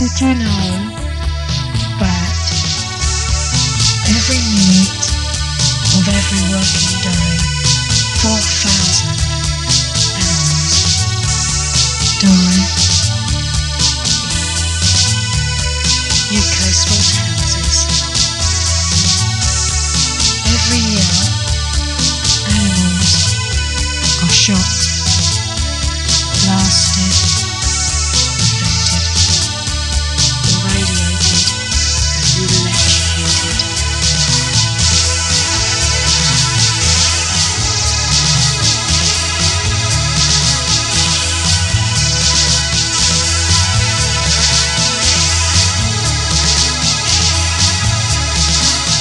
You know that every minute of every working day, 4,000 animals die? UK slaughterhouses. Every year, animals are shot,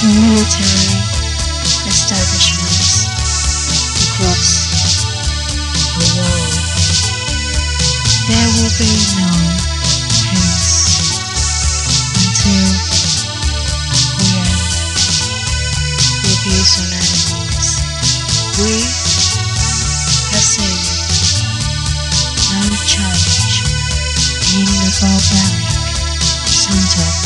military establishments across the world. There will be no peace until we end the abuse on animals. We have seen no change in the barbaric slaughter